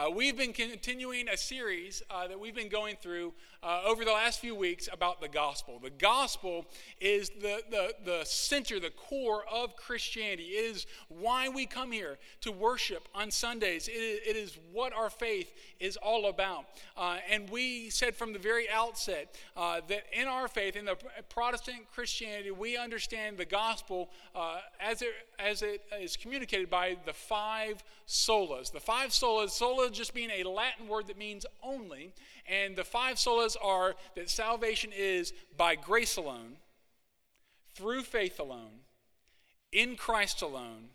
Uh, we've been continuing a series uh, that we've been going through uh, over the last few weeks about the gospel. The gospel is the, the, the center, the core of Christianity. It is why we come here to worship on Sundays. It is, it is what our faith is all about. Uh, and we said from the very outset uh, that in our faith, in the Protestant Christianity, we understand the gospel uh, as, it, as it is communicated by the five solas. The five solas, just being a Latin word that means only, and the five solas are that salvation is by grace alone, through faith alone, in Christ alone,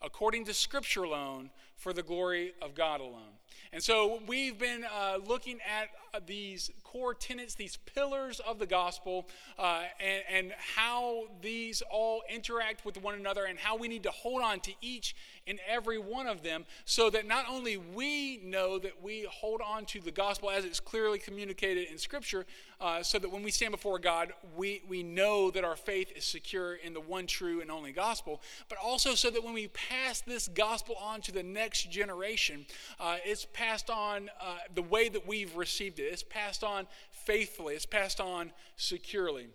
according to Scripture alone, for the glory of God alone. And so we've been uh, looking at uh, these core tenets, these pillars of the gospel, uh, and, and how these all interact with one another, and how we need to hold on to each and every one of them so that not only we know that we hold on to the gospel as it's clearly communicated in Scripture, uh, so that when we stand before God, we, we know that our faith is secure in the one true and only gospel, but also so that when we pass this gospel on to the next generation, uh, passed on uh, the way that we've received it. It's passed on faithfully, it's passed on securely.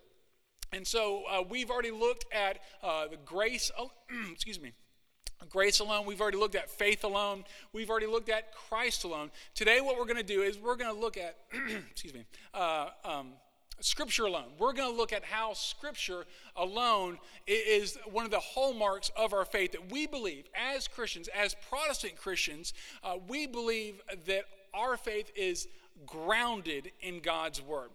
And so uh, we've already looked at uh, the grace, excuse me, grace alone. We've already looked at faith alone. We've already looked at Christ alone. Today, what we're going to do is we're going to look at, excuse me, uh, um, Scripture alone. We're going to look at how Scripture alone is one of the hallmarks of our faith that we believe as Christians, as Protestant Christians, uh, we believe that our faith is grounded in God's Word.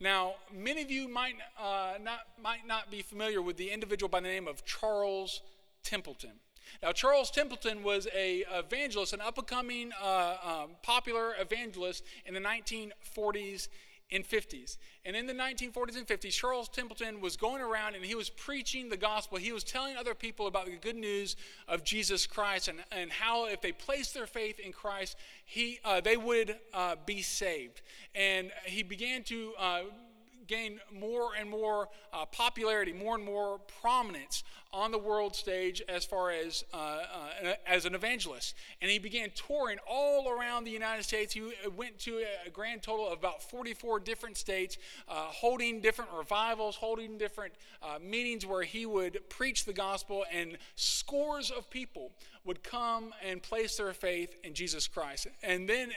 Now, many of you might, uh, not, might not be familiar with the individual by the name of Charles Templeton. Now, Charles Templeton was a evangelist, an up-and-coming uh, um, popular evangelist in the 1940s and 50s. And in the 1940s and 50s, Charles Templeton was going around and he was preaching the gospel. He was telling other people about the good news of Jesus Christ and, and how if they placed their faith in Christ, he, uh, they would uh, be saved. And he began to uh, gain more and more uh, popularity, more and more prominence on the world stage as far as uh, uh, as an evangelist. And he began touring all around the United States. He went to a grand total of about 44 different states, uh, holding different revivals, holding different uh, meetings where he would preach the gospel, and scores of people would come and place their faith in Jesus Christ. And then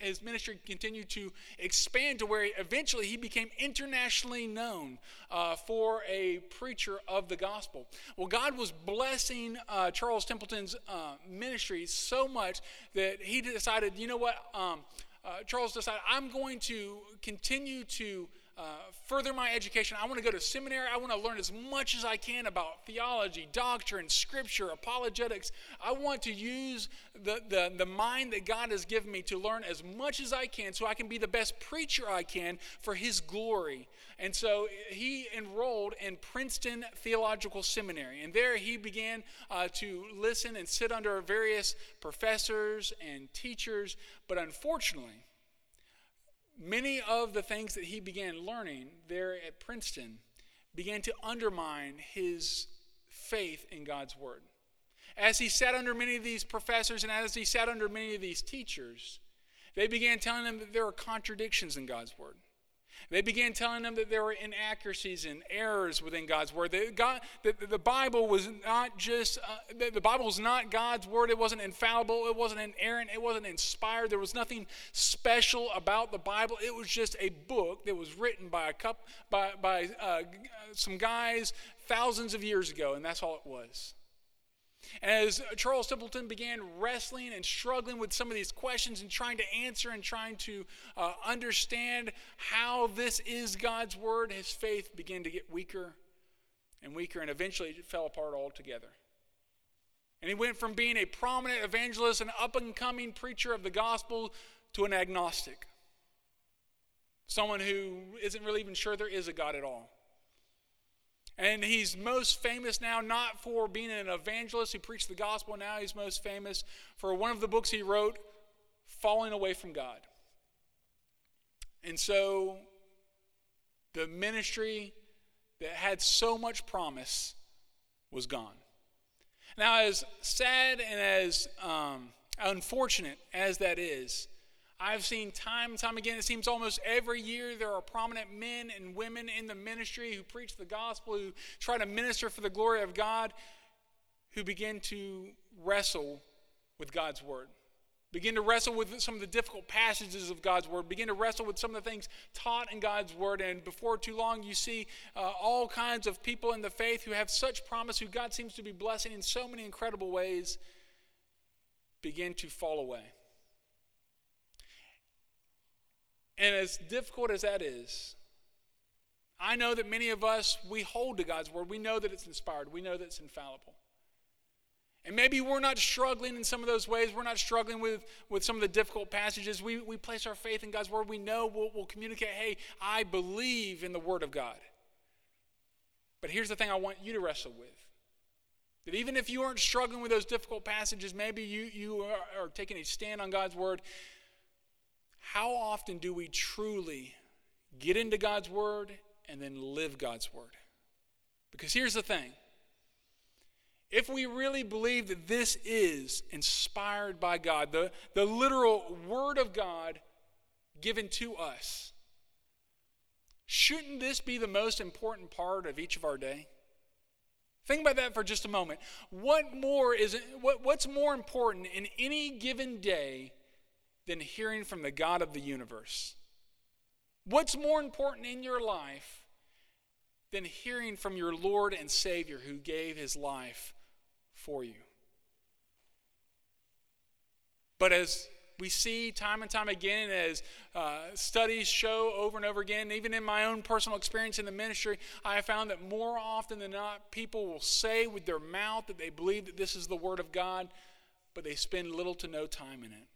his ministry continued to expand to where eventually he became internationally known uh, for a preacher of the gospel. Well, God was blessing uh, Charles Templeton's uh, ministry so much that he decided, you know what? Um, uh, Charles decided, I'm going to continue to uh, further my education. I want to go to seminary. I want to learn as much as I can about theology, doctrine, scripture, apologetics. I want to use the, the, the mind that God has given me to learn as much as I can so I can be the best preacher I can for His glory. And so he enrolled in Princeton Theological Seminary. And there he began uh, to listen and sit under various professors and teachers. But unfortunately, many of the things that he began learning there at Princeton began to undermine his faith in God's Word. As he sat under many of these professors and as he sat under many of these teachers, they began telling him that there are contradictions in God's Word. They began telling them that there were inaccuracies and errors within God's word. That, God, that the Bible was not just uh, the Bible was not God's word. It wasn't infallible. It wasn't inerrant. It wasn't inspired. There was nothing special about the Bible. It was just a book that was written by a couple, by by uh, some guys thousands of years ago, and that's all it was. As Charles Templeton began wrestling and struggling with some of these questions and trying to answer and trying to uh, understand how this is God's word, his faith began to get weaker and weaker, and eventually it fell apart altogether. And he went from being a prominent evangelist, an up and coming preacher of the gospel, to an agnostic. Someone who isn't really even sure there is a God at all. And he's most famous now not for being an evangelist who preached the gospel. Now he's most famous for one of the books he wrote, Falling Away from God. And so the ministry that had so much promise was gone. Now, as sad and as um, unfortunate as that is, I've seen time and time again, it seems almost every year there are prominent men and women in the ministry who preach the gospel, who try to minister for the glory of God, who begin to wrestle with God's word. Begin to wrestle with some of the difficult passages of God's Word. Begin to wrestle with some of the things taught in God's Word. And before too long, you see uh, all kinds of people in the faith who have such promise, who God seems to be blessing in so many incredible ways, begin to fall away. And as difficult as that is, I know that many of us, we hold to God's Word. We know that it's inspired, we know that it's infallible. And maybe we're not struggling in some of those ways. We're not struggling with, with some of the difficult passages. We, we place our faith in God's word. We know we'll, we'll communicate, hey, I believe in the word of God. But here's the thing I want you to wrestle with. That even if you aren't struggling with those difficult passages, maybe you, you are, are taking a stand on God's word. How often do we truly get into God's word and then live God's word? Because here's the thing if we really believe that this is inspired by God, the, the literal Word of God given to us, shouldn't this be the most important part of each of our day? Think about that for just a moment. What more is what, what's more important in any given day than hearing from the God of the universe? What's more important in your life than hearing from your Lord and Savior who gave his life for you. But as we see time and time again, as uh, studies show over and over again, even in my own personal experience in the ministry, I have found that more often than not, people will say with their mouth that they believe that this is the Word of God, but they spend little to no time in it.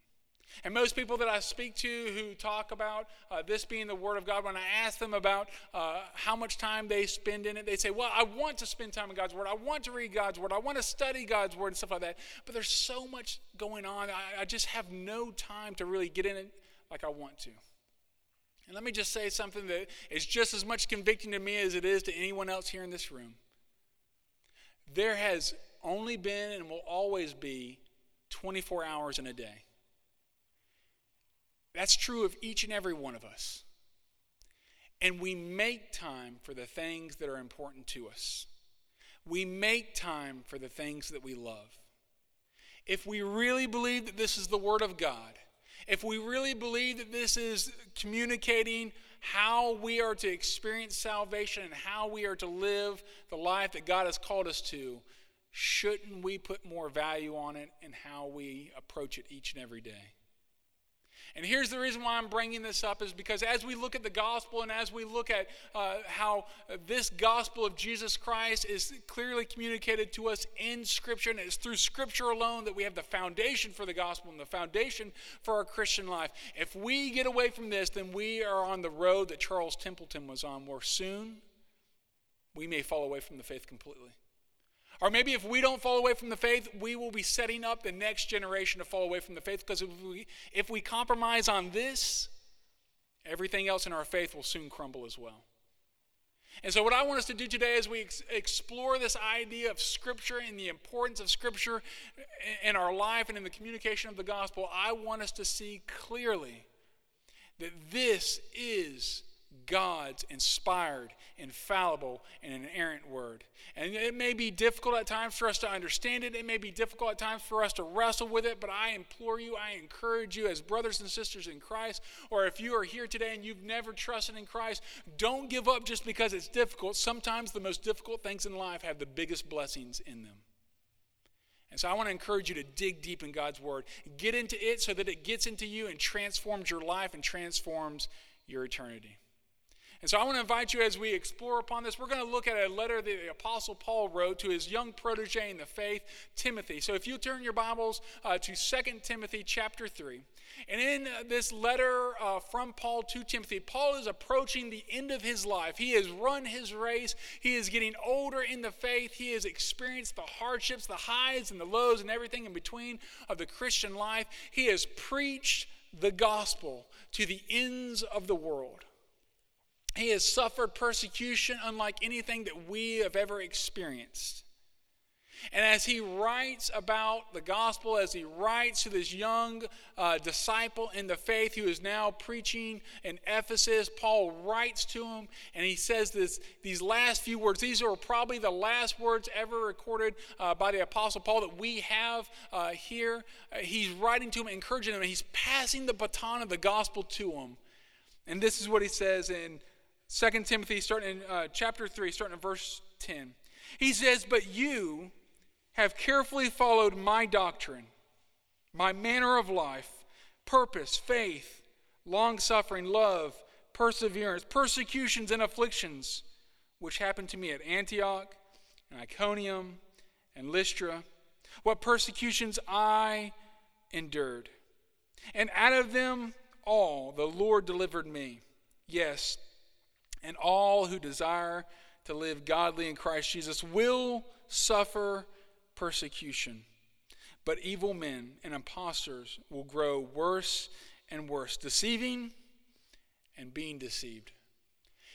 And most people that I speak to who talk about uh, this being the Word of God, when I ask them about uh, how much time they spend in it, they say, Well, I want to spend time in God's Word. I want to read God's Word. I want to study God's Word and stuff like that. But there's so much going on. I, I just have no time to really get in it like I want to. And let me just say something that is just as much convicting to me as it is to anyone else here in this room. There has only been and will always be 24 hours in a day. That's true of each and every one of us. And we make time for the things that are important to us. We make time for the things that we love. If we really believe that this is the Word of God, if we really believe that this is communicating how we are to experience salvation and how we are to live the life that God has called us to, shouldn't we put more value on it and how we approach it each and every day? And here's the reason why I'm bringing this up is because as we look at the gospel and as we look at uh, how this gospel of Jesus Christ is clearly communicated to us in Scripture, and it's through Scripture alone that we have the foundation for the gospel and the foundation for our Christian life. If we get away from this, then we are on the road that Charles Templeton was on, where soon we may fall away from the faith completely. Or maybe if we don't fall away from the faith, we will be setting up the next generation to fall away from the faith because if we, if we compromise on this, everything else in our faith will soon crumble as well. And so, what I want us to do today is we ex- explore this idea of Scripture and the importance of Scripture in our life and in the communication of the gospel. I want us to see clearly that this is God's inspired, infallible, and inerrant word. And it may be difficult at times for us to understand it. It may be difficult at times for us to wrestle with it, but I implore you, I encourage you as brothers and sisters in Christ, or if you are here today and you've never trusted in Christ, don't give up just because it's difficult. Sometimes the most difficult things in life have the biggest blessings in them. And so I want to encourage you to dig deep in God's Word. Get into it so that it gets into you and transforms your life and transforms your eternity. And so I want to invite you as we explore upon this, we're going to look at a letter that the Apostle Paul wrote to his young protege in the faith, Timothy. So if you turn your Bibles uh, to 2 Timothy chapter 3. And in this letter uh, from Paul to Timothy, Paul is approaching the end of his life. He has run his race. He is getting older in the faith. He has experienced the hardships, the highs and the lows, and everything in between of the Christian life. He has preached the gospel to the ends of the world. He has suffered persecution unlike anything that we have ever experienced. And as he writes about the gospel, as he writes to this young uh, disciple in the faith who is now preaching in Ephesus, Paul writes to him and he says this, these last few words. These are probably the last words ever recorded uh, by the Apostle Paul that we have uh, here. Uh, he's writing to him, encouraging him, and he's passing the baton of the gospel to him. And this is what he says in 2 Timothy, starting in uh, chapter 3, starting in verse 10. He says, But you, have carefully followed my doctrine, my manner of life, purpose, faith, long suffering, love, perseverance, persecutions, and afflictions, which happened to me at Antioch and Iconium and Lystra, what persecutions I endured. And out of them all the Lord delivered me. Yes, and all who desire to live godly in Christ Jesus will suffer persecution. But evil men and impostors will grow worse and worse, deceiving and being deceived.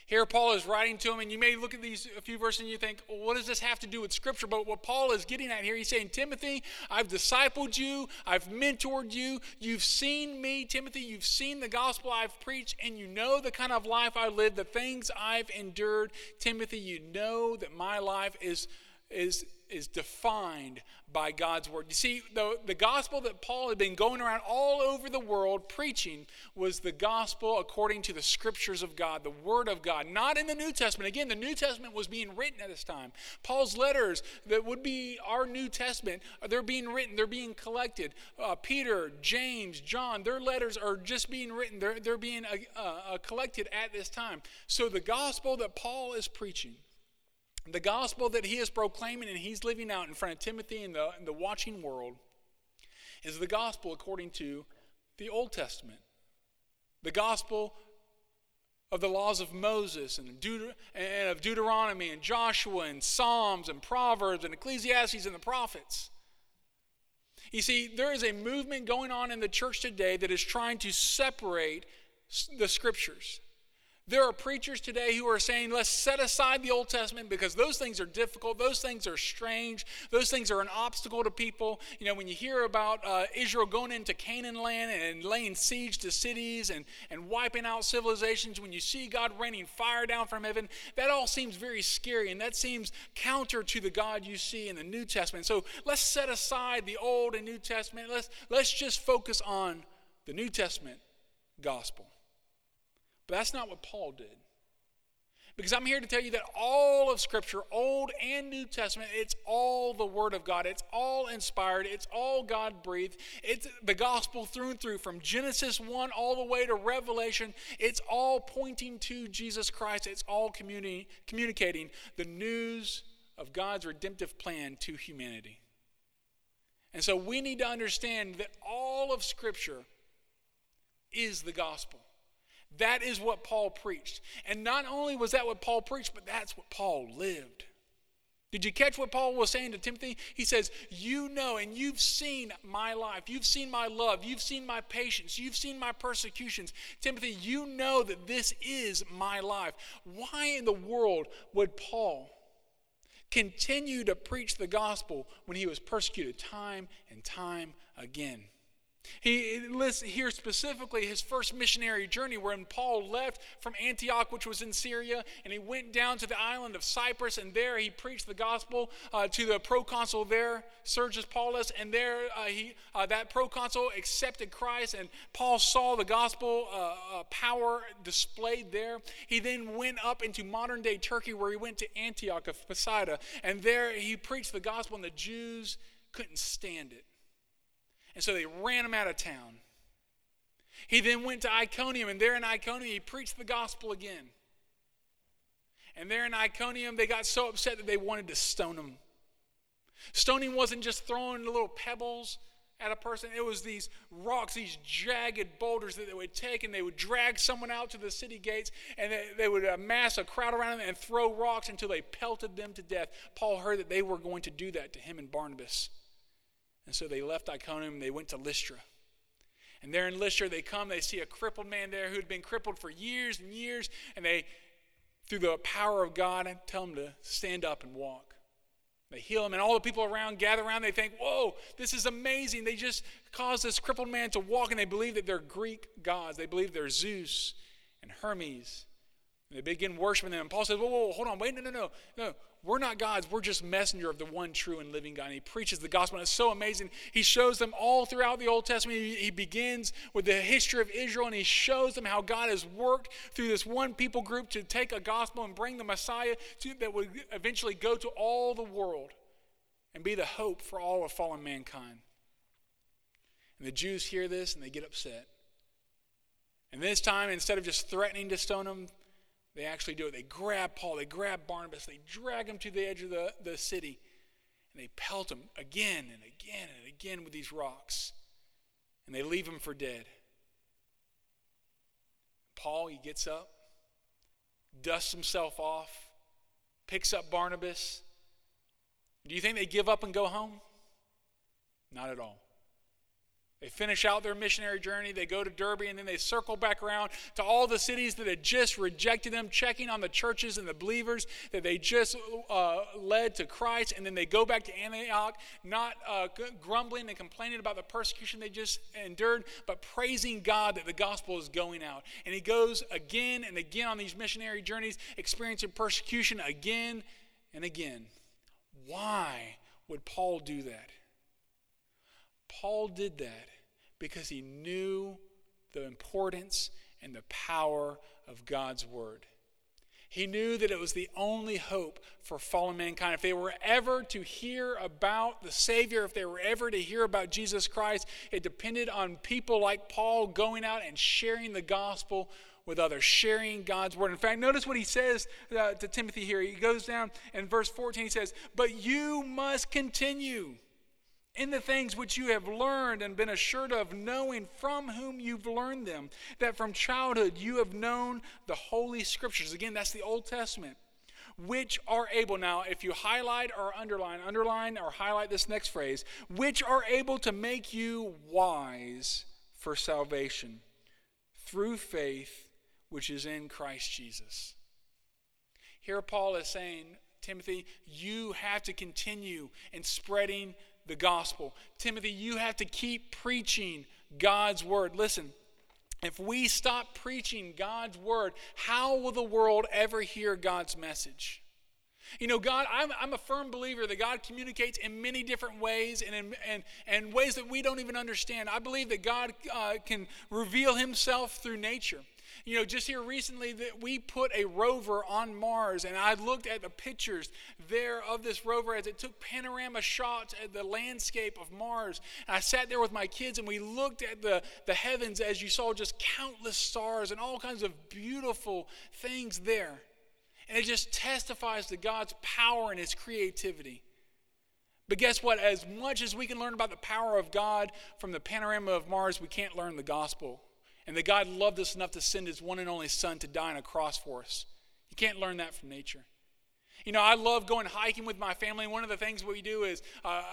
Here, Paul is writing to him, and you may look at these a few verses and you think, well, what does this have to do with Scripture? But what Paul is getting at here, he's saying, Timothy, I've discipled you, I've mentored you, you've seen me, Timothy, you've seen the gospel I've preached, and you know the kind of life I live, the things I've endured. Timothy, you know that my life is is, is defined by God's word. You see, the, the gospel that Paul had been going around all over the world preaching was the gospel according to the scriptures of God, the word of God, not in the New Testament. Again, the New Testament was being written at this time. Paul's letters that would be our New Testament, they're being written, they're being collected. Uh, Peter, James, John, their letters are just being written, they're, they're being uh, uh, collected at this time. So the gospel that Paul is preaching, the gospel that he is proclaiming and he's living out in front of Timothy and the, and the watching world is the gospel according to the Old Testament. The gospel of the laws of Moses and, Deut- and of Deuteronomy and Joshua and Psalms and Proverbs and Ecclesiastes and the prophets. You see, there is a movement going on in the church today that is trying to separate the scriptures. There are preachers today who are saying, let's set aside the Old Testament because those things are difficult. Those things are strange. Those things are an obstacle to people. You know, when you hear about uh, Israel going into Canaan land and laying siege to cities and, and wiping out civilizations, when you see God raining fire down from heaven, that all seems very scary and that seems counter to the God you see in the New Testament. So let's set aside the Old and New Testament. Let's, let's just focus on the New Testament gospel. But that's not what Paul did. Because I'm here to tell you that all of Scripture, Old and New Testament, it's all the Word of God. It's all inspired. It's all God breathed. It's the gospel through and through, from Genesis 1 all the way to Revelation. It's all pointing to Jesus Christ. It's all communi- communicating the news of God's redemptive plan to humanity. And so we need to understand that all of Scripture is the gospel. That is what Paul preached. And not only was that what Paul preached, but that's what Paul lived. Did you catch what Paul was saying to Timothy? He says, You know, and you've seen my life. You've seen my love. You've seen my patience. You've seen my persecutions. Timothy, you know that this is my life. Why in the world would Paul continue to preach the gospel when he was persecuted time and time again? He lists here specifically his first missionary journey when Paul left from Antioch, which was in Syria, and he went down to the island of Cyprus, and there he preached the gospel uh, to the proconsul there, Sergius Paulus, and there uh, he, uh, that proconsul accepted Christ, and Paul saw the gospel uh, uh, power displayed there. He then went up into modern day Turkey, where he went to Antioch of Pisidia, and there he preached the gospel, and the Jews couldn't stand it. And so they ran him out of town. He then went to Iconium, and there in Iconium, he preached the gospel again. And there in Iconium, they got so upset that they wanted to stone him. Stoning wasn't just throwing little pebbles at a person, it was these rocks, these jagged boulders that they would take and they would drag someone out to the city gates and they, they would amass a crowd around them and throw rocks until they pelted them to death. Paul heard that they were going to do that to him and Barnabas. And so they left Iconium and they went to Lystra. And there in Lystra, they come, they see a crippled man there who had been crippled for years and years, and they, through the power of God, tell him to stand up and walk. They heal him, and all the people around gather around. They think, Whoa, this is amazing. They just caused this crippled man to walk, and they believe that they're Greek gods. They believe they're Zeus and Hermes. And they begin worshiping them. And Paul says, Whoa, whoa, hold on, wait, no, no, no. No, we're not gods. We're just messenger of the one true and living God. And he preaches the gospel. And it's so amazing. He shows them all throughout the Old Testament. He, begins with the history of Israel and he shows them how God has worked through this one people group to take a gospel and bring the Messiah to, that would eventually go to all the world and be the hope for all of fallen mankind. And the Jews hear this and they get upset. And this time, instead of just threatening to stone him, they actually do it. They grab Paul, they grab Barnabas, they drag him to the edge of the, the city, and they pelt him again and again and again with these rocks. And they leave him for dead. Paul, he gets up, dusts himself off, picks up Barnabas. Do you think they give up and go home? Not at all. They finish out their missionary journey. They go to Derbe, and then they circle back around to all the cities that had just rejected them, checking on the churches and the believers that they just uh, led to Christ. And then they go back to Antioch, not uh, grumbling and complaining about the persecution they just endured, but praising God that the gospel is going out. And he goes again and again on these missionary journeys, experiencing persecution again and again. Why would Paul do that? Paul did that because he knew the importance and the power of God's word. He knew that it was the only hope for fallen mankind. If they were ever to hear about the Savior, if they were ever to hear about Jesus Christ, it depended on people like Paul going out and sharing the gospel with others, sharing God's word. In fact, notice what he says uh, to Timothy here. He goes down in verse 14, he says, But you must continue in the things which you have learned and been assured of, knowing from whom you've learned them, that from childhood you have known the Holy Scriptures. Again, that's the Old Testament, which are able, now, if you highlight or underline, underline or highlight this next phrase, which are able to make you wise for salvation through faith which is in Christ Jesus. Here, Paul is saying, Timothy, you have to continue in spreading the gospel. Timothy, you have to keep preaching God's word. Listen, if we stop preaching God's word, how will the world ever hear God's message? You know, God, I'm, I'm a firm believer that God communicates in many different ways and in and, and ways that we don't even understand. I believe that God uh, can reveal himself through nature. You know, just here recently that we put a rover on Mars, and I looked at the pictures there of this rover as it took panorama shots at the landscape of Mars. And I sat there with my kids and we looked at the, the heavens as you saw just countless stars and all kinds of beautiful things there. And it just testifies to God's power and his creativity. But guess what? As much as we can learn about the power of God from the panorama of Mars, we can't learn the gospel and that God loved us enough to send his one and only Son to die on a cross for us. You can't learn that from nature. You know, I love going hiking with my family. One of the things we do is uh, uh,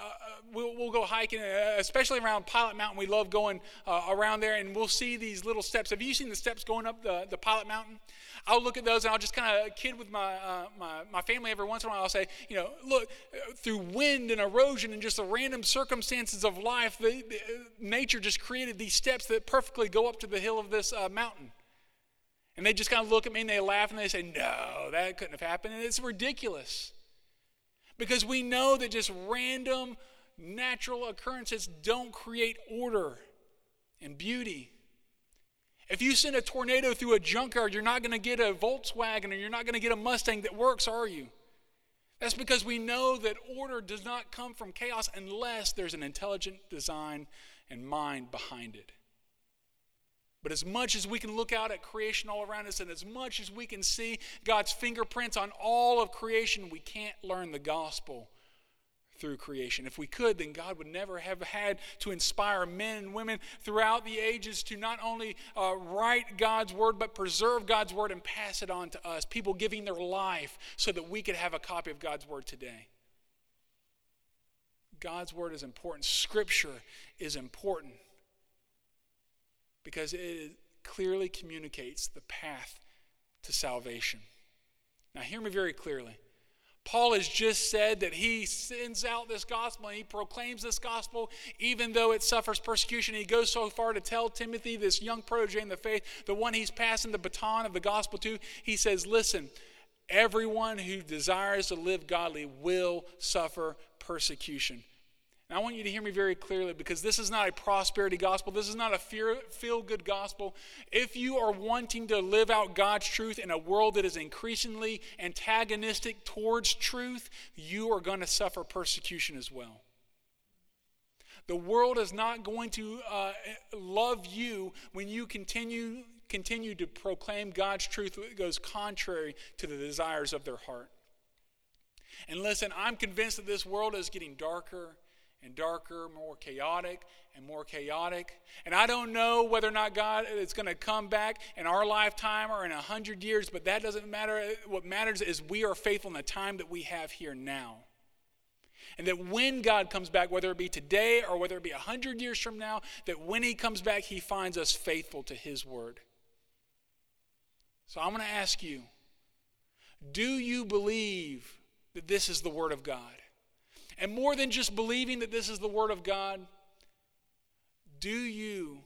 we'll, we'll, go hiking, uh, especially around Pilot Mountain. We love going uh, around there, and we'll see these little steps. Have you seen the steps going up the, the Pilot Mountain? I'll look at those and I'll just kind of kid with my, uh, my, my family every once in a while. I'll say, you know, look, through wind and erosion and just the random circumstances of life, the, the nature just created these steps that perfectly go up to the hill of this uh, mountain. And they just kind of look at me and they laugh and they say, no, that couldn't have happened. And it's ridiculous. Because we know that just random natural occurrences don't create order and beauty. If you send a tornado through a junkyard, you're not going to get a Volkswagen or you're not going to get a Mustang that works, are you? That's because we know that order does not come from chaos unless there's an intelligent design and mind behind it. But as much as we can look out at creation all around us, and as much as we can see God's fingerprints on all of creation, we can't learn the gospel through creation. If we could, then God would never have had to inspire men and women throughout the ages to not only uh, write God's word, but preserve God's word and pass it on to us. People giving their life so that we could have a copy of God's word today. God's word is important. Scripture is important because it clearly communicates the path to salvation. Now, hear me very clearly. Paul has just said that he sends out this gospel and he proclaims this gospel even though it suffers persecution. He goes so far to tell Timothy, this young protege in the faith, the one he's passing the baton of the gospel to, he says, Listen, everyone who desires to live godly will suffer persecution. And I want you to hear me very clearly because this is not a prosperity gospel. This is not a feel good gospel. If you are wanting to live out God's truth in a world that is increasingly antagonistic towards truth, you are going to suffer persecution as well. The world is not going to uh, love you when you continue, continue to proclaim God's truth that goes contrary to the desires of their heart. And listen, I'm convinced that this world is getting darker and darker, more chaotic and more chaotic. And I don't know whether or not God is going to come back in our lifetime or in a hundred years, but that doesn't matter. What matters is we are faithful in the time that we have here now. And that when God comes back, whether it be today or whether it be a hundred years from now, that when He comes back, He finds us faithful to His word. So I'm going to ask you do you believe that this is the word of God? And more than just believing that this is the Word of God, do you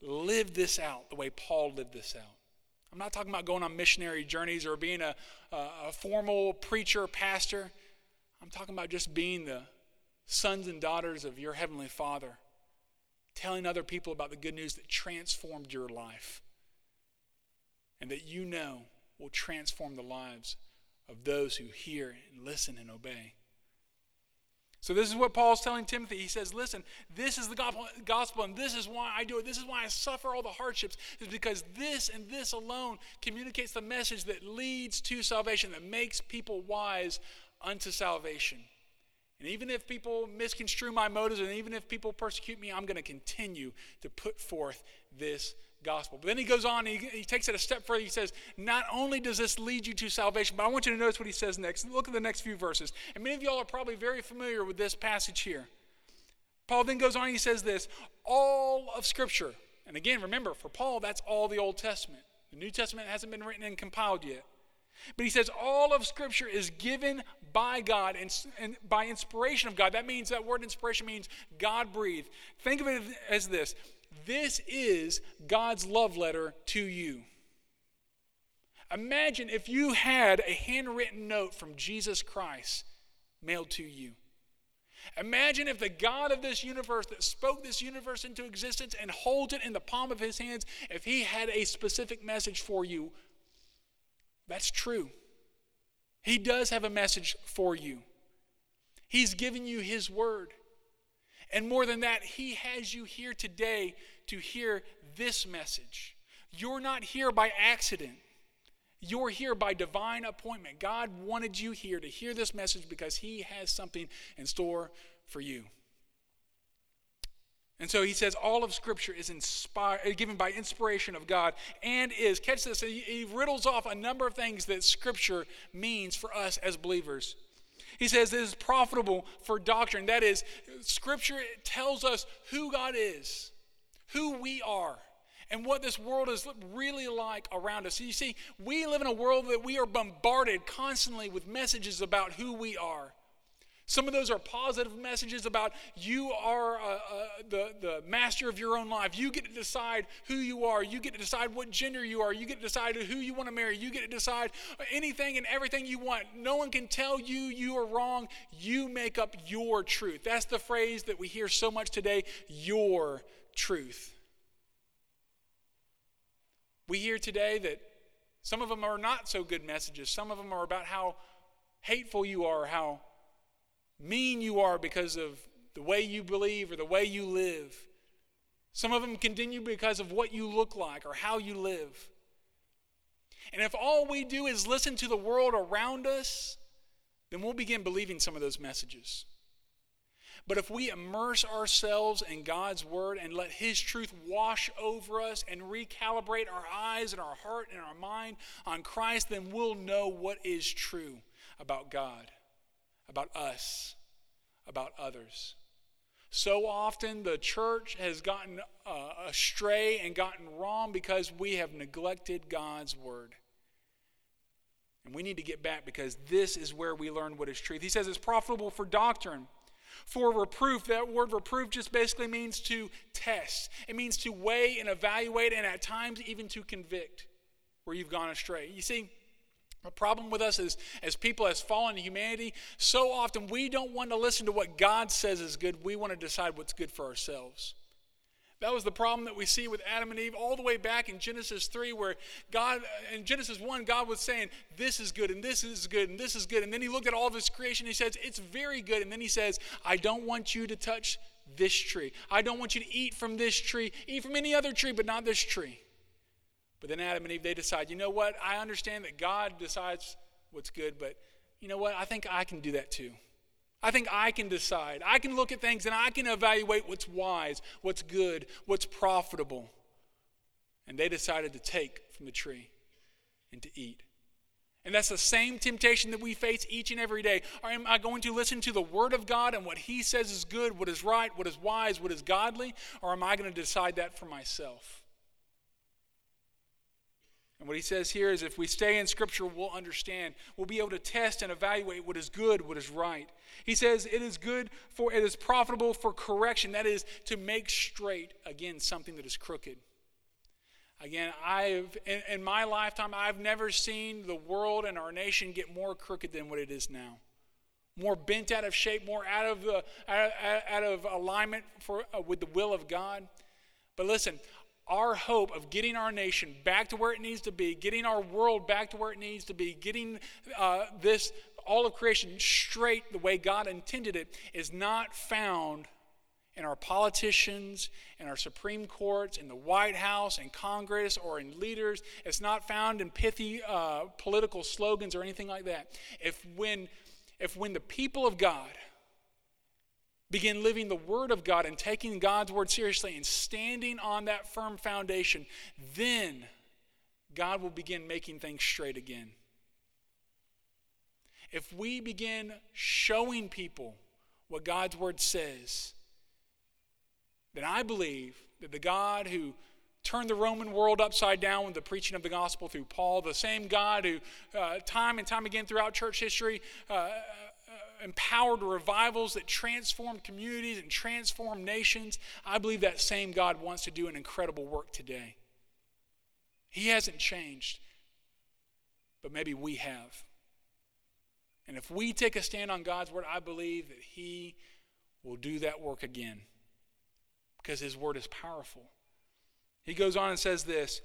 live this out the way Paul lived this out? I'm not talking about going on missionary journeys or being a, a, formal preacher, pastor. I'm talking about just being the sons and daughters of your Heavenly Father, telling other people about the good news that transformed your life and that you know will transform the lives of those who hear and listen and obey. So, this is what Paul's telling Timothy. He says, Listen, this is the gospel, and this is why I do it. This is why I suffer all the hardships, is because this and this alone communicates the message that leads to salvation, that makes people wise unto salvation. And even if people misconstrue my motives, and even if people persecute me, I'm going to continue to put forth this gospel. But then he goes on, he, he takes it a step further. He says, Not only does this lead you to salvation, but I want you to notice what he says next. Look at the next few verses. And many of y'all are probably very familiar with this passage here. Paul then goes on he says this all of Scripture. And again, remember, for Paul, that's all the Old Testament. The New Testament hasn't been written and compiled yet. But he says all of Scripture is given by God and, and, by inspiration of God. That means that word inspiration means God breathed. Think of it as this this is God's love letter to you. Imagine if you had a handwritten note from Jesus Christ mailed to you. Imagine if the God of this universe that spoke this universe into existence and holds it in the palm of his hands, if he had a specific message for you. That's true. He does have a message for you. He's given you his word. And more than that, He has you here today to hear this message. You're not here by accident. You're here by divine appointment. God wanted you here to hear this message because He has something in store for you. And so he says all of Scripture is inspired, given by inspiration of God and is, catch this, he riddles off a number of things that Scripture means for us as believers. He says this is profitable for doctrine. That is, Scripture tells us who God is, who we are, and what this world is really like around us. You see, we live in a world that we are bombarded constantly with messages about who we are. Some of those are positive messages about you are uh, uh, the, the master of your own life. You get to decide who you are. You get to decide what gender you are. You get to decide who you want to marry. You get to decide anything and everything you want. No one can tell you you are wrong. You make up your truth. That's the phrase that we hear so much today your truth. We hear today that some of them are not so good messages. Some of them are about how hateful you are, how mean you are because of the way you believe or the way you live. Some of them continue because of what you look like or how you live. And if all we do is listen to the world around us, then we'll begin believing some of those messages. But if we immerse ourselves in God's Word and let His truth wash over us and recalibrate our eyes and our heart and our mind on Christ, then we'll know what is true about God about us, about others. So often the church has gotten uh, astray and gotten wrong because we have neglected God's word. And we need to get back because this is where we learn what is truth. He says it's profitable for doctrine, for reproof. That word reproof just basically means to test, it means to weigh and evaluate, and at times even to convict where you've gone astray. You see, a problem with us is, as people, as fallen humanity, so often we don't want to listen to what God says is good. We want to decide what's good for ourselves. That was the problem that we see with Adam and Eve all the way back in Genesis 3, where God, uh, in Genesis 1, God was saying, This is good, and this is good, and this is good. And then he looked at all of his creation, and he says, It's very good. And then he says, I don't want you to touch this tree. I don't want you to eat from this tree, eat from any other tree, but not this tree. But then Adam and Eve, they decide, you know what? I understand that God decides what's good, but you know what? I think I can do that too. I think I can decide. I can look at things and I can evaluate what's wise, what's good, what's profitable. And they decided to take from the tree and to eat. And that's the same temptation that we face each and every day. Or am I going to listen to the Word of God and what He says is good, what is right, what is wise, what is godly? Or am I going to decide that for myself? And what he says here is if we stay in Scripture, we'll understand. We'll be able to test and evaluate what is good, what is right. He says it is good for, it is profitable for correction. That is to make straight, again, something that is crooked. Again, I've, in, in my lifetime, I've never seen the world and our nation get more crooked than what it is now. More bent out of shape, more out of, the, out, out of alignment for, uh, with the will of God. But listen, our hope of getting our nation back to where it needs to be, getting our world back to where it needs to be, getting uh, this all of creation straight the way God intended it, is not found in our politicians, in our Supreme Courts, in the White House, in Congress, or in leaders. It's not found in pithy uh, political slogans or anything like that. If when, if when the people of God begin living the Word of God and taking God's Word seriously and standing on that firm foundation, then God will begin making things straight again. If we begin showing people what God's Word says, then I believe that the God who turned the Roman world upside down with the preaching of the gospel through Paul, the same God who, uh, time and time again throughout church history, uh, empowered revivals that transform communities and transform nations, I believe that same God wants to do an incredible work today. He hasn't changed, but maybe we have. And if we take a stand on God's word, I believe that He will do that work again because His word is powerful. He goes on and says this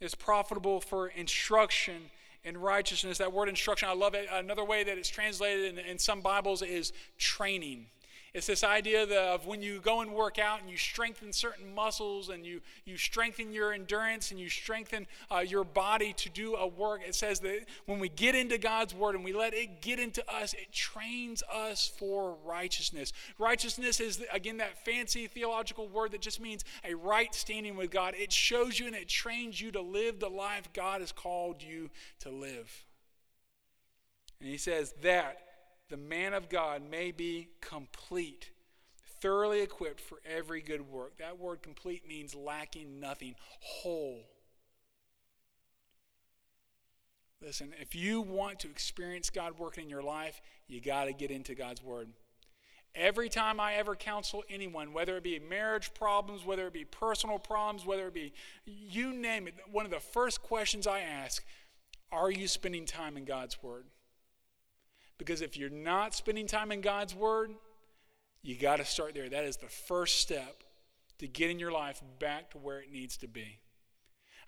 it's profitable for instruction in righteousness. That word instruction, I love it. Another way that it's translated in, in some Bibles is training. It's this idea of when you go and work out and you strengthen certain muscles and you, you strengthen your endurance and you strengthen uh, your body to do a work. It says that when we get into God's word and we let it get into us, it trains us for righteousness. Righteousness is, again, that fancy theological word that just means a right standing with God. It shows you and it trains you to live the life God has called you to live. And he says that the man of God may be complete, thoroughly equipped for every good work. That word complete means lacking nothing, whole. Listen, if you want to experience God working in your life, you got to get into God's Word. Every time I ever counsel anyone, whether it be marriage problems, whether it be personal problems, whether it be you name it, one of the first questions I ask are you spending time in God's Word? Because if you're not spending time in God's Word, you got to start there. That is the first step to getting your life back to where it needs to be.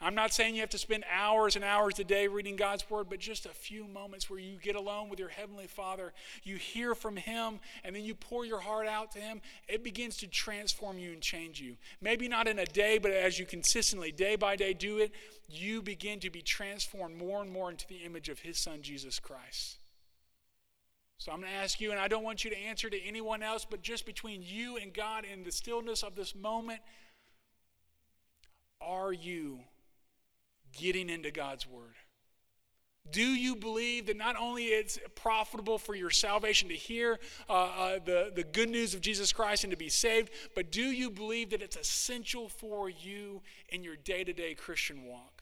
I'm not saying you have to spend hours and hours a day reading God's Word, but just a few moments where you get alone with your Heavenly Father, you hear from Him, and then you pour your heart out to Him. It begins to transform you and change you. Maybe not in a day, but as you consistently, day by day, do it, you begin to be transformed more and more into the image of His Son, Jesus Christ. So I'm going to ask you, and I don't want you to answer to anyone else, but just between you and God in the stillness of this moment, are you getting into God's Word? Do you believe that not only it's profitable for your salvation to hear uh, uh, the, the good news of Jesus Christ and to be saved, but do you believe that it's essential for you in your day to day Christian walk?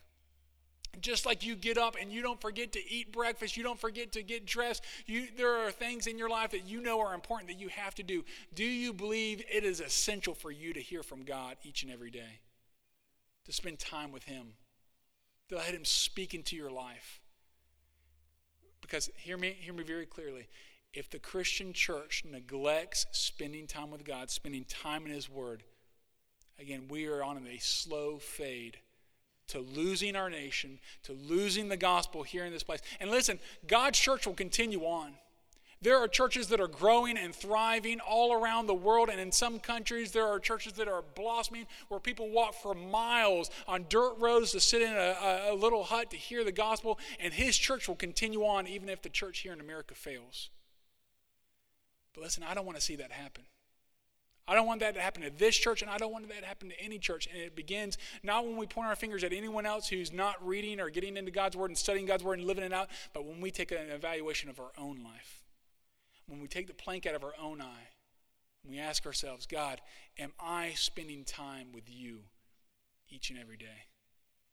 Just like you get up and you don't forget to eat breakfast, you don't forget to get dressed, you, there are things in your life that you know are important that you have to do. Do you believe it is essential for you to hear from God each and every day? To spend time with Him, to let Him speak into your life? Because hear me, hear me very clearly. If the Christian church neglects spending time with God, spending time in His Word, again, we are on a slow fade to losing our nation, to losing the gospel here in this place. And listen, God's church will continue on. There are churches that are growing and thriving all around the world, and in some countries, there are churches that are blossoming where people walk for miles on dirt roads to sit in a, a, little hut to hear the gospel, and His church will continue on even if the church here in America fails. But listen, I don't want to see that happen. I don't want that to happen to this church, and I don't want that to happen to any church. And it begins not when we point our fingers at anyone else who's not reading or getting into God's Word and studying God's Word and living it out, but when we take an evaluation of our own life. When we take the plank out of our own eye, we ask ourselves, God, am I spending time with you each and every day?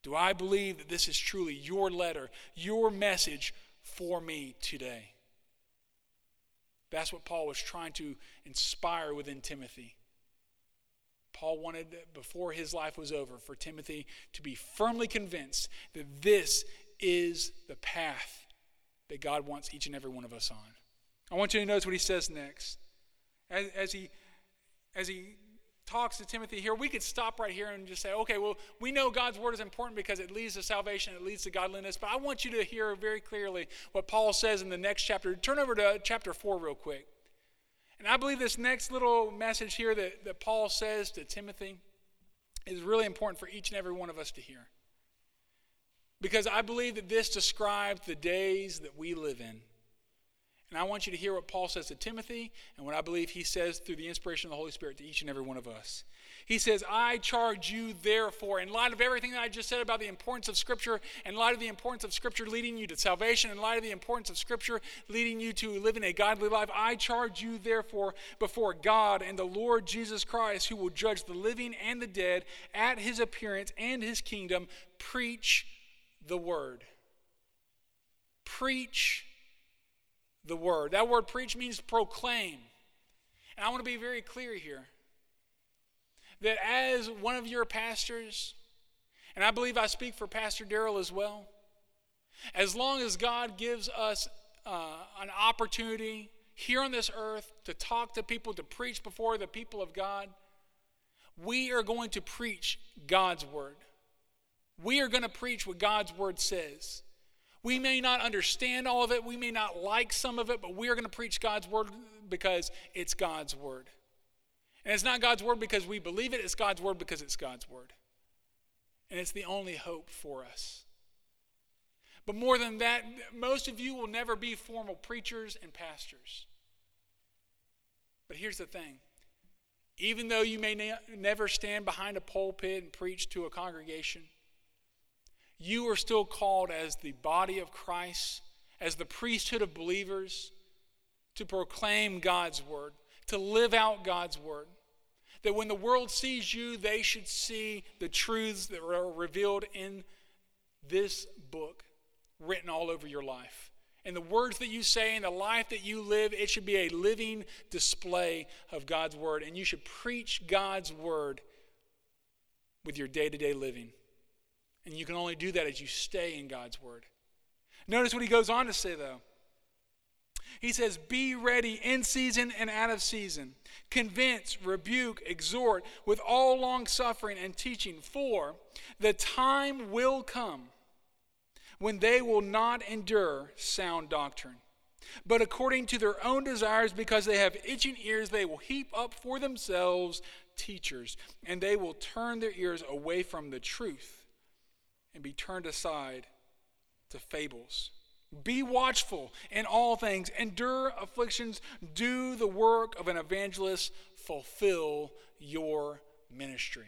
Do I believe that this is truly your letter, your message for me today? That's what Paul was trying to inspire within Timothy. Paul wanted, before his life was over, for Timothy to be firmly convinced that this is the path that God wants each and every one of us on. I want you to notice what he says next. As, as, he, as he talks to Timothy here, we could stop right here and just say, okay, well, we know God's word is important because it leads to salvation, it leads to godliness. But I want you to hear very clearly what Paul says in the next chapter. Turn over to chapter 4 real quick. And I believe this next little message here that, that Paul says to Timothy is really important for each and every one of us to hear. Because I believe that this describes the days that we live in. And I want you to hear what Paul says to Timothy and what I believe he says through the inspiration of the Holy Spirit to each and every one of us. He says, I charge you, therefore, in light of everything that I just said about the importance of Scripture, in light of the importance of Scripture leading you to salvation, in light of the importance of Scripture leading you to living a godly life, I charge you, therefore, before God and the Lord Jesus Christ, who will judge the living and the dead at his appearance and his kingdom, preach the word. Preach the word. That word preach means proclaim. And I want to be very clear here that as one of your pastors, and I believe I speak for Pastor Daryl as well, as long as God gives us uh, an opportunity here on this earth to talk to people, to preach before the people of God, we are going to preach God's word. We are going to preach what God's word says. We may not understand all of it, we may not like some of it, but we are going to preach God's word because it's God's word. And it's not God's word because we believe it, it's God's word because it's God's word. And it's the only hope for us. But more than that, most of you will never be formal preachers and pastors. But here's the thing even though you may ne- never stand behind a pulpit and preach to a congregation, you are still called as the body of Christ, as the priesthood of believers, to proclaim God's word, to live out God's word. That when the world sees you, they should see the truths that are revealed in this book, written all over your life. And the words that you say and the life that you live, it should be a living display of God's word. And you should preach God's word with your day to day living. And you can only do that as you stay in God's word. Notice what he goes on to say, though. He says, Be ready in season and out of season. Convince, rebuke, exhort with all long suffering and teaching, for the time will come when they will not endure sound doctrine. But according to their own desires, because they have itching ears, they will heap up for themselves teachers, and they will turn their ears away from the truth and be turned aside to fables. Be watchful in all things, endure afflictions, do the work of an evangelist, fulfill your ministry.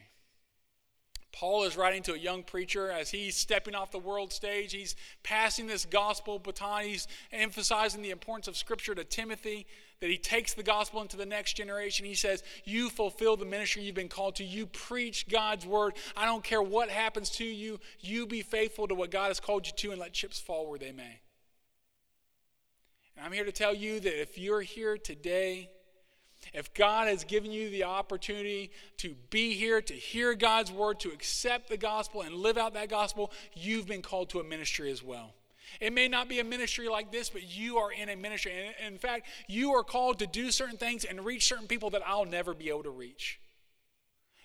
Paul is writing to a young preacher as he's stepping off the world stage. He's passing this gospel baton. He's emphasizing the importance of Scripture to Timothy, that he takes the gospel into the next generation. He says, You fulfill the ministry you've been called to. You preach God's word. I don't care what happens to you. You be faithful to what God has called you to and let chips fall where they may. And I'm here to tell you that if you're here today, if God has given you the opportunity to be here, to hear God's word, to accept the gospel and live out that gospel, you've been called to a ministry as well. It may not be a ministry like this, but you are in a ministry. And in fact, you are called to do certain things and reach certain people that I'll never be able to reach.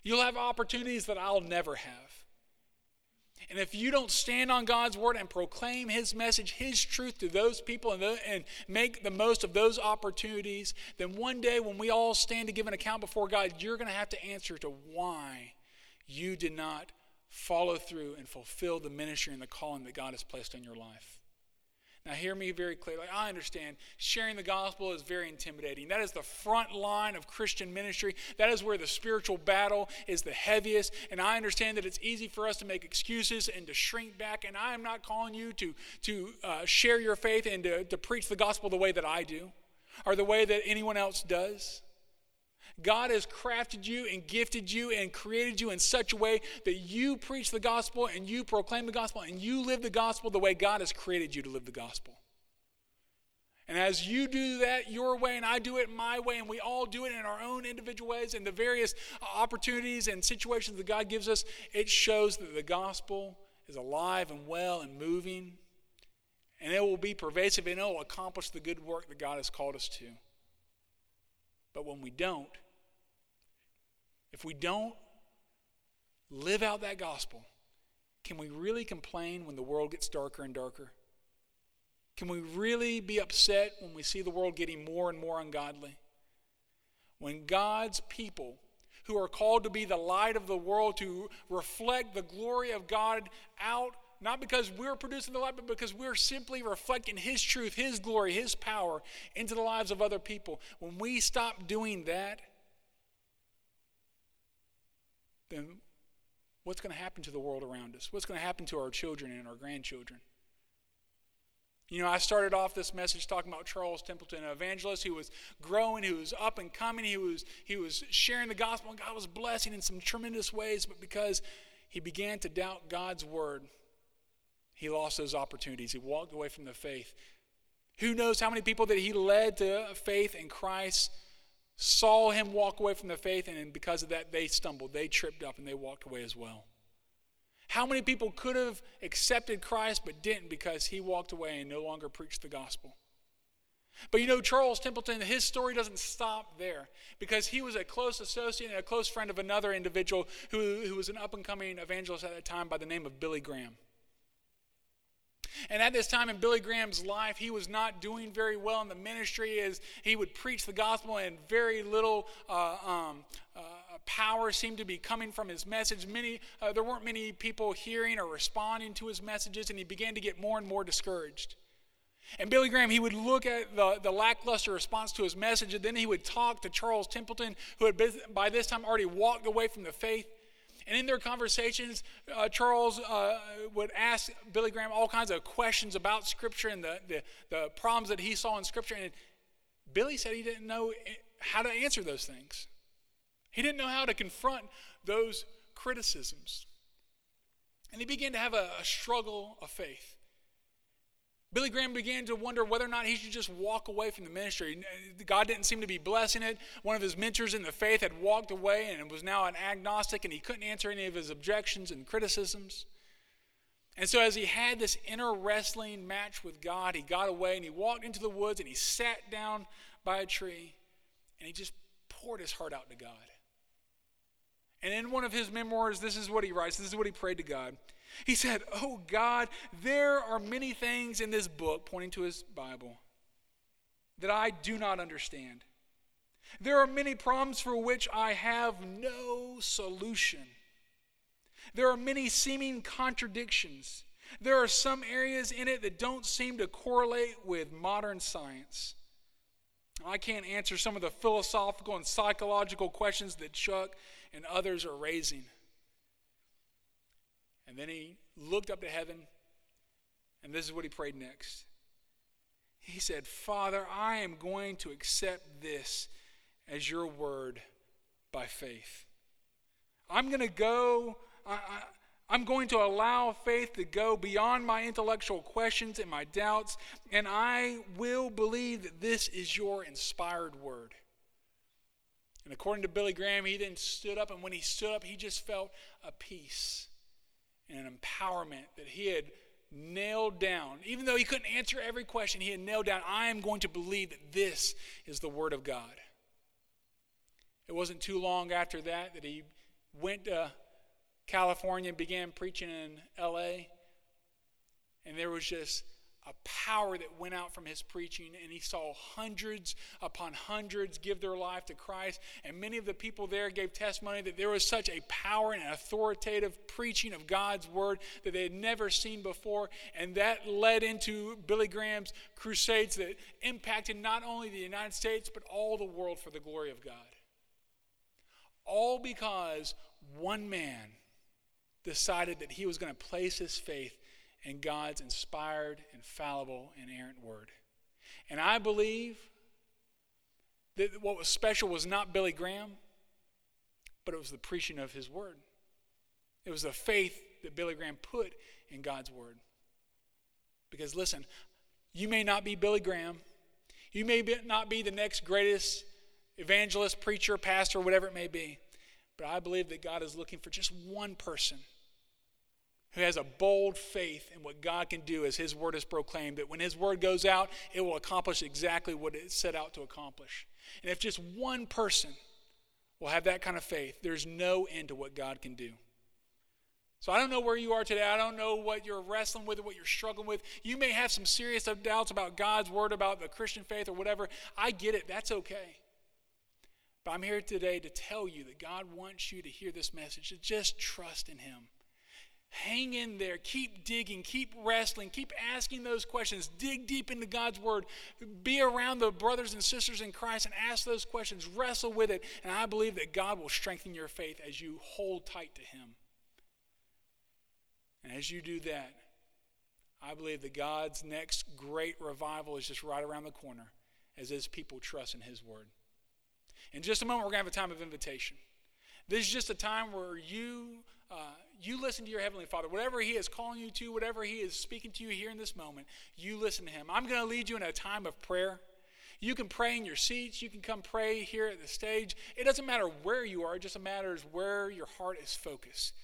You'll have opportunities that I'll never have. And if you don't stand on God's word and proclaim His message, His truth to those people and, the, and, make the most of those opportunities, then one day when we all stand to give an account before God, you're going to have to answer to why you did not follow through and fulfill the ministry and the calling that God has placed on your life. Now, hear me very clearly. I understand sharing the gospel is very intimidating. That is the front line of Christian ministry. That is where the spiritual battle is the heaviest. And I understand that it's easy for us to make excuses and to shrink back. And I am not calling you to, to uh, share your faith and to, to preach the gospel the way that I do or the way that anyone else does. God has crafted you and gifted you and created you in such a way that you preach the gospel and you proclaim the gospel and you live the gospel the way God has created you to live the gospel. And as you do that your way and I do it my way, and we all do it in our own individual ways and the various uh, opportunities and situations that God gives us, it shows that the gospel is alive and well and moving. And it will be pervasive and it will accomplish the good work that God has called us to. But when we don't, if we don't live out that gospel, can we really complain when the world gets darker and darker? Can we really be upset when we see the world getting more and more ungodly? When God's people, who are called to be the light of the world, to reflect the glory of God out, not because we're producing the light, but because we're simply reflecting His truth, His glory, His power into the lives of other people. When we stop doing that, then what's going to happen to the world around us? What's going to happen to our children and our grandchildren? You know, I started off this message talking about Charles Templeton, an evangelist who was growing, who was up and coming, he was, he was sharing the gospel, and God was blessing in some tremendous ways, but because he began to doubt God's word, he lost those opportunities. He walked away from the faith. Who knows how many people that he led to faith in Christ saw him walk away from the faith, and because of that, they stumbled, they tripped up, and they walked away as well. How many people could have accepted Christ but didn't because he walked away and no longer preached the gospel? But you know, Charles Templeton, his story doesn't stop there because he was a close associate and a close friend of another individual who, who was an up and coming evangelist at that time by the name of Billy Graham. And at this time in Billy Graham's life, he was not doing very well in the ministry as he would preach the gospel and very little uh, um, uh, power seemed to be coming from his message. Many, uh, there weren't many people hearing or responding to his messages, and he began to get more and more discouraged. And Billy Graham, he would look at the, the lackluster response to his message, and then he would talk to Charles Templeton, who had by this time already walked away from the faith. And in their conversations, uh, Charles uh, would ask Billy Graham all kinds of questions about Scripture and the, the, the problems that he saw in Scripture. And Billy said he didn't know how to answer those things, he didn't know how to confront those criticisms. And he began to have a, a struggle of faith. Billy Graham began to wonder whether or not he should just walk away from the ministry. God didn't seem to be blessing it. One of his mentors in the faith had walked away and was now an agnostic, and he couldn't answer any of his objections and criticisms. And so, as he had this inner wrestling match with God, he got away and he walked into the woods and he sat down by a tree and he just poured his heart out to God. And in one of his memoirs, this is what he writes this is what he prayed to God. He said, Oh God, there are many things in this book, pointing to his Bible, that I do not understand. There are many problems for which I have no solution. There are many seeming contradictions. There are some areas in it that don't seem to correlate with modern science. I can't answer some of the philosophical and psychological questions that Chuck and others are raising. And then he looked up to heaven, and this is what he prayed next. he said, Father, I am going to accept this as your word by faith. I'm going to go, I, am going to allow faith to go beyond my intellectual questions and my doubts, and I will believe that this is your inspired word. And according to Billy Graham, he then stood up, and when he stood up, he just felt a peace and an empowerment that he had nailed down. Even though he couldn't answer every question, he had nailed down, I am going to believe that this is the Word of God. It wasn't too long after that that he went to California and began preaching in LA. And there was just a power that went out from his preaching, and he saw hundreds upon hundreds give their life to Christ. And many of the people there gave testimony that there was such a power and an authoritative preaching of God's word that they had never seen before. And that led into Billy Graham's crusades that impacted not only the United States, but all the world for the glory of God. All because one man decided that he was going to place his faith in God's inspired, infallible, inerrant word. And I believe that what was special was not Billy Graham, but it was the preaching of his word. It was the faith that Billy Graham put in God's word. Because listen, you may not be Billy Graham, you may be, not be the next greatest evangelist, preacher, pastor, whatever it may be, but I believe that God is looking for just one person who has a bold faith in what God can do as His word is proclaimed, that when His word goes out, it will accomplish exactly what it set out to accomplish. And if just one person will have that kind of faith, there's no end to what God can do. So I don't know where you are today. I don't know what you're wrestling with or what you're struggling with. You may have some serious doubts about God's word, about the Christian faith or whatever. I get it. That's okay. But I'm here today to tell you that God wants you to hear this message, to just trust in Him. Hang in there. Keep digging. Keep wrestling. Keep asking those questions. Dig deep into God's Word. Be around the brothers and sisters in Christ and ask those questions. Wrestle with it. And I believe that God will strengthen your faith as you hold tight to Him. And as you do that, I believe that God's next great revival is just right around the corner as His people trust in His Word. In just a moment, we're going to have a time of invitation. This is just a time where you. Uh, you listen to your Heavenly Father. Whatever He is calling you to, whatever He is speaking to you here in this moment, you listen to Him. I'm going to lead you in a time of prayer. You can pray in your seats. You can come pray here at the stage. It doesn't matter where you are, it just matters where your heart is focused.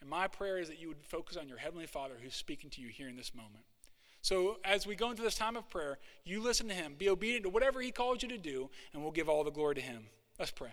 And my prayer is that you would focus on your Heavenly Father who's speaking to you here in this moment. So, as we go into this time of prayer, you listen to Him, be obedient to whatever He calls you to do, and we'll give all the glory to Him. Let's pray.